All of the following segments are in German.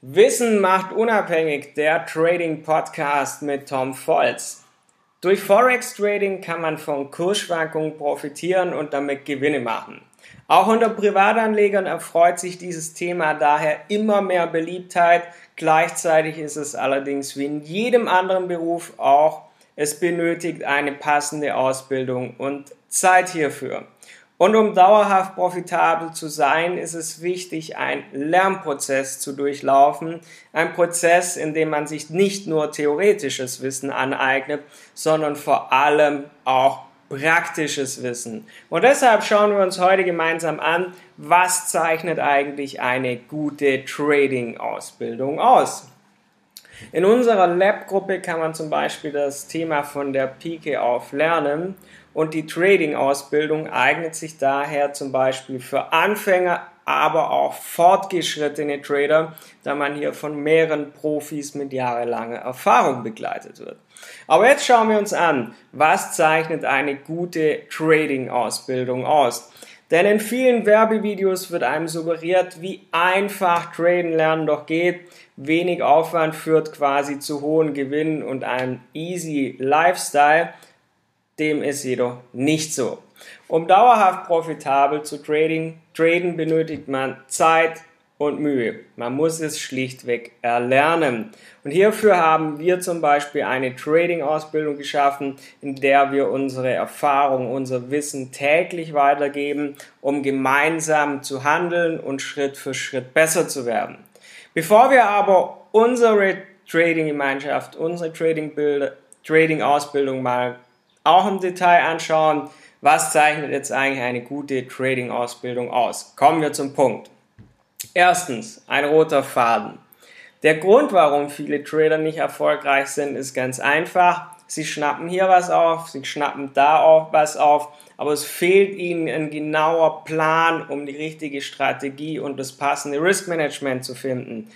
Wissen macht unabhängig der Trading Podcast mit Tom Volz. Durch Forex Trading kann man von Kursschwankungen profitieren und damit Gewinne machen. Auch unter Privatanlegern erfreut sich dieses Thema daher immer mehr Beliebtheit. Gleichzeitig ist es allerdings wie in jedem anderen Beruf auch, es benötigt eine passende Ausbildung und Zeit hierfür. Und um dauerhaft profitabel zu sein, ist es wichtig, einen Lernprozess zu durchlaufen. Ein Prozess, in dem man sich nicht nur theoretisches Wissen aneignet, sondern vor allem auch praktisches Wissen. Und deshalb schauen wir uns heute gemeinsam an, was zeichnet eigentlich eine gute Trading-Ausbildung aus. In unserer Lab-Gruppe kann man zum Beispiel das Thema von der Pike auf lernen und die Trading-Ausbildung eignet sich daher zum Beispiel für Anfänger, aber auch fortgeschrittene Trader, da man hier von mehreren Profis mit jahrelanger Erfahrung begleitet wird. Aber jetzt schauen wir uns an, was zeichnet eine gute Trading-Ausbildung aus? Denn in vielen Werbevideos wird einem suggeriert, wie einfach Traden lernen doch geht. Wenig Aufwand führt quasi zu hohen Gewinnen und einem easy Lifestyle. Dem ist jedoch nicht so. Um dauerhaft profitabel zu trading, traden benötigt man Zeit und Mühe. Man muss es schlichtweg erlernen. Und hierfür haben wir zum Beispiel eine Trading-Ausbildung geschaffen, in der wir unsere Erfahrung, unser Wissen täglich weitergeben, um gemeinsam zu handeln und Schritt für Schritt besser zu werden. Bevor wir aber unsere Trading-Gemeinschaft, unsere Trading-Ausbildung mal auch im Detail anschauen, was zeichnet jetzt eigentlich eine gute Trading-Ausbildung aus? Kommen wir zum Punkt. Erstens, ein roter Faden. Der Grund, warum viele Trader nicht erfolgreich sind, ist ganz einfach. Sie schnappen hier was auf, sie schnappen da auch was auf, aber es fehlt ihnen ein genauer Plan, um die richtige Strategie und das passende Risk Management zu finden.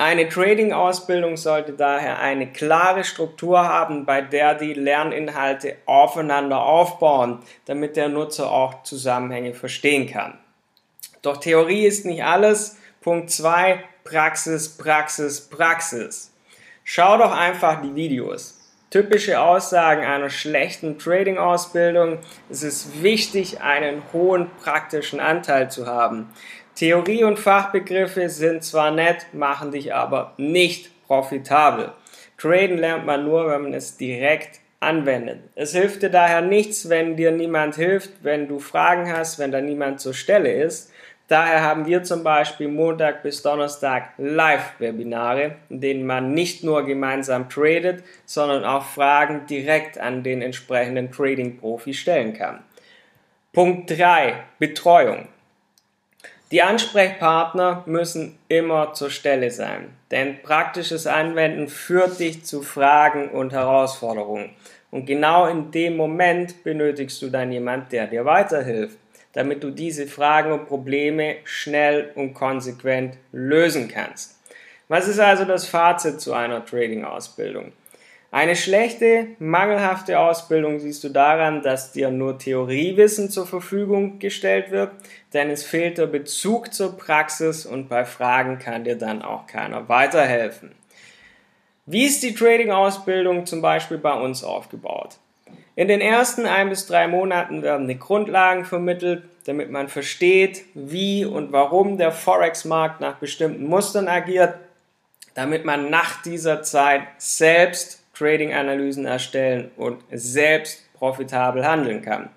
Eine Trading-Ausbildung sollte daher eine klare Struktur haben, bei der die Lerninhalte aufeinander aufbauen, damit der Nutzer auch Zusammenhänge verstehen kann. Doch Theorie ist nicht alles. Punkt 2, Praxis, Praxis, Praxis. Schau doch einfach die Videos. Typische Aussagen einer schlechten Trading-Ausbildung. Es ist wichtig, einen hohen praktischen Anteil zu haben. Theorie und Fachbegriffe sind zwar nett, machen dich aber nicht profitabel. Traden lernt man nur, wenn man es direkt anwendet. Es hilft dir daher nichts, wenn dir niemand hilft, wenn du Fragen hast, wenn da niemand zur Stelle ist. Daher haben wir zum Beispiel Montag bis Donnerstag Live-Webinare, in denen man nicht nur gemeinsam tradet, sondern auch Fragen direkt an den entsprechenden Trading-Profi stellen kann. Punkt 3. Betreuung. Die Ansprechpartner müssen immer zur Stelle sein, denn praktisches Anwenden führt dich zu Fragen und Herausforderungen. Und genau in dem Moment benötigst du dann jemand, der dir weiterhilft, damit du diese Fragen und Probleme schnell und konsequent lösen kannst. Was ist also das Fazit zu einer Trading-Ausbildung? Eine schlechte, mangelhafte Ausbildung siehst du daran, dass dir nur Theoriewissen zur Verfügung gestellt wird, denn es fehlt der Bezug zur Praxis und bei Fragen kann dir dann auch keiner weiterhelfen. Wie ist die Trading-Ausbildung zum Beispiel bei uns aufgebaut? In den ersten ein bis drei Monaten werden die Grundlagen vermittelt, damit man versteht, wie und warum der Forex-Markt nach bestimmten Mustern agiert, damit man nach dieser Zeit selbst Trading-Analysen erstellen und selbst profitabel handeln kann.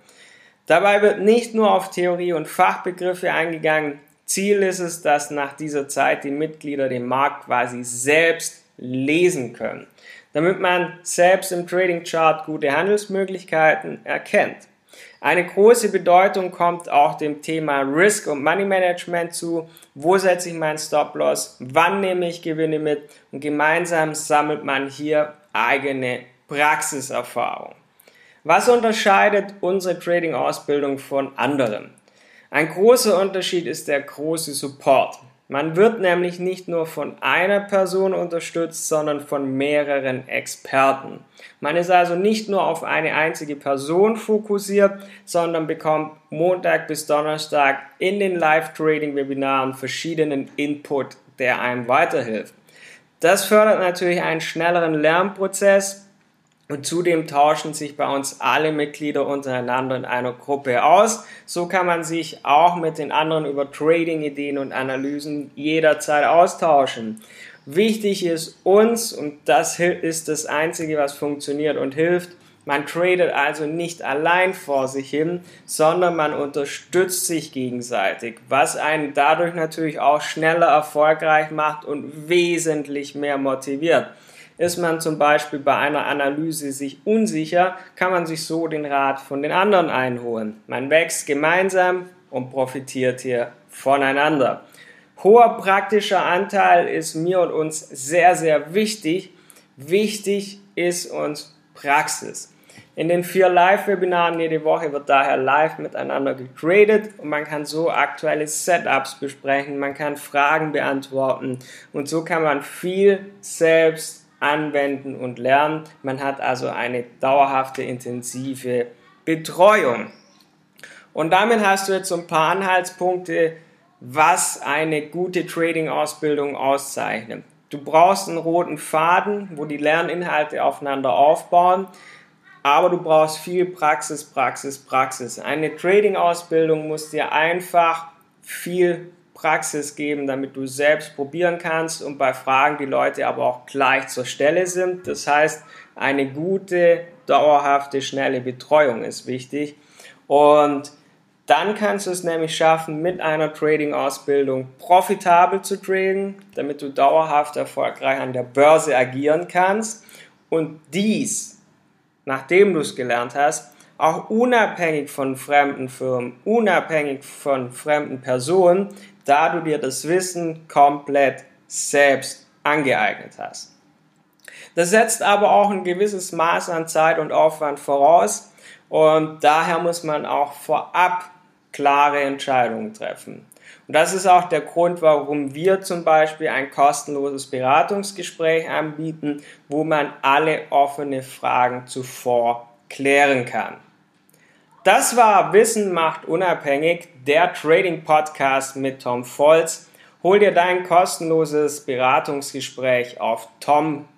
Dabei wird nicht nur auf Theorie und Fachbegriffe eingegangen. Ziel ist es, dass nach dieser Zeit die Mitglieder den Markt quasi selbst lesen können, damit man selbst im Trading Chart gute Handelsmöglichkeiten erkennt. Eine große Bedeutung kommt auch dem Thema Risk und Money Management zu. Wo setze ich meinen Stop Loss? Wann nehme ich Gewinne mit? Und gemeinsam sammelt man hier eigene Praxiserfahrung. Was unterscheidet unsere Trading-Ausbildung von anderen? Ein großer Unterschied ist der große Support. Man wird nämlich nicht nur von einer Person unterstützt, sondern von mehreren Experten. Man ist also nicht nur auf eine einzige Person fokussiert, sondern bekommt Montag bis Donnerstag in den Live-Trading-Webinaren verschiedenen Input der einem weiterhilft. Das fördert natürlich einen schnelleren Lernprozess und zudem tauschen sich bei uns alle Mitglieder untereinander in einer Gruppe aus. So kann man sich auch mit den anderen über Trading-Ideen und Analysen jederzeit austauschen. Wichtig ist uns, und das ist das Einzige, was funktioniert und hilft, man tradet also nicht allein vor sich hin, sondern man unterstützt sich gegenseitig, was einen dadurch natürlich auch schneller erfolgreich macht und wesentlich mehr motiviert. Ist man zum Beispiel bei einer Analyse sich unsicher, kann man sich so den Rat von den anderen einholen. Man wächst gemeinsam und profitiert hier voneinander. Hoher praktischer Anteil ist mir und uns sehr, sehr wichtig. Wichtig ist uns Praxis. In den vier Live-Webinaren jede Woche wird daher live miteinander getradet und man kann so aktuelle Setups besprechen, man kann Fragen beantworten und so kann man viel selbst anwenden und lernen. Man hat also eine dauerhafte, intensive Betreuung. Und damit hast du jetzt so ein paar Anhaltspunkte, was eine gute Trading-Ausbildung auszeichnet. Du brauchst einen roten Faden, wo die Lerninhalte aufeinander aufbauen, aber du brauchst viel Praxis, Praxis, Praxis. Eine Trading-Ausbildung muss dir einfach viel Praxis geben, damit du selbst probieren kannst und bei Fragen die Leute aber auch gleich zur Stelle sind. Das heißt, eine gute, dauerhafte, schnelle Betreuung ist wichtig. Und dann kannst du es nämlich schaffen, mit einer Trading-Ausbildung profitabel zu traden, damit du dauerhaft erfolgreich an der Börse agieren kannst. Und dies, nachdem du es gelernt hast, auch unabhängig von fremden Firmen, unabhängig von fremden Personen, da du dir das Wissen komplett selbst angeeignet hast. Das setzt aber auch ein gewisses Maß an Zeit und Aufwand voraus und daher muss man auch vorab klare Entscheidungen treffen. Und das ist auch der Grund, warum wir zum Beispiel ein kostenloses Beratungsgespräch anbieten, wo man alle offene Fragen zuvor klären kann. Das war Wissen macht unabhängig, der Trading Podcast mit Tom Volz. Hol dir dein kostenloses Beratungsgespräch auf tom-volz.de.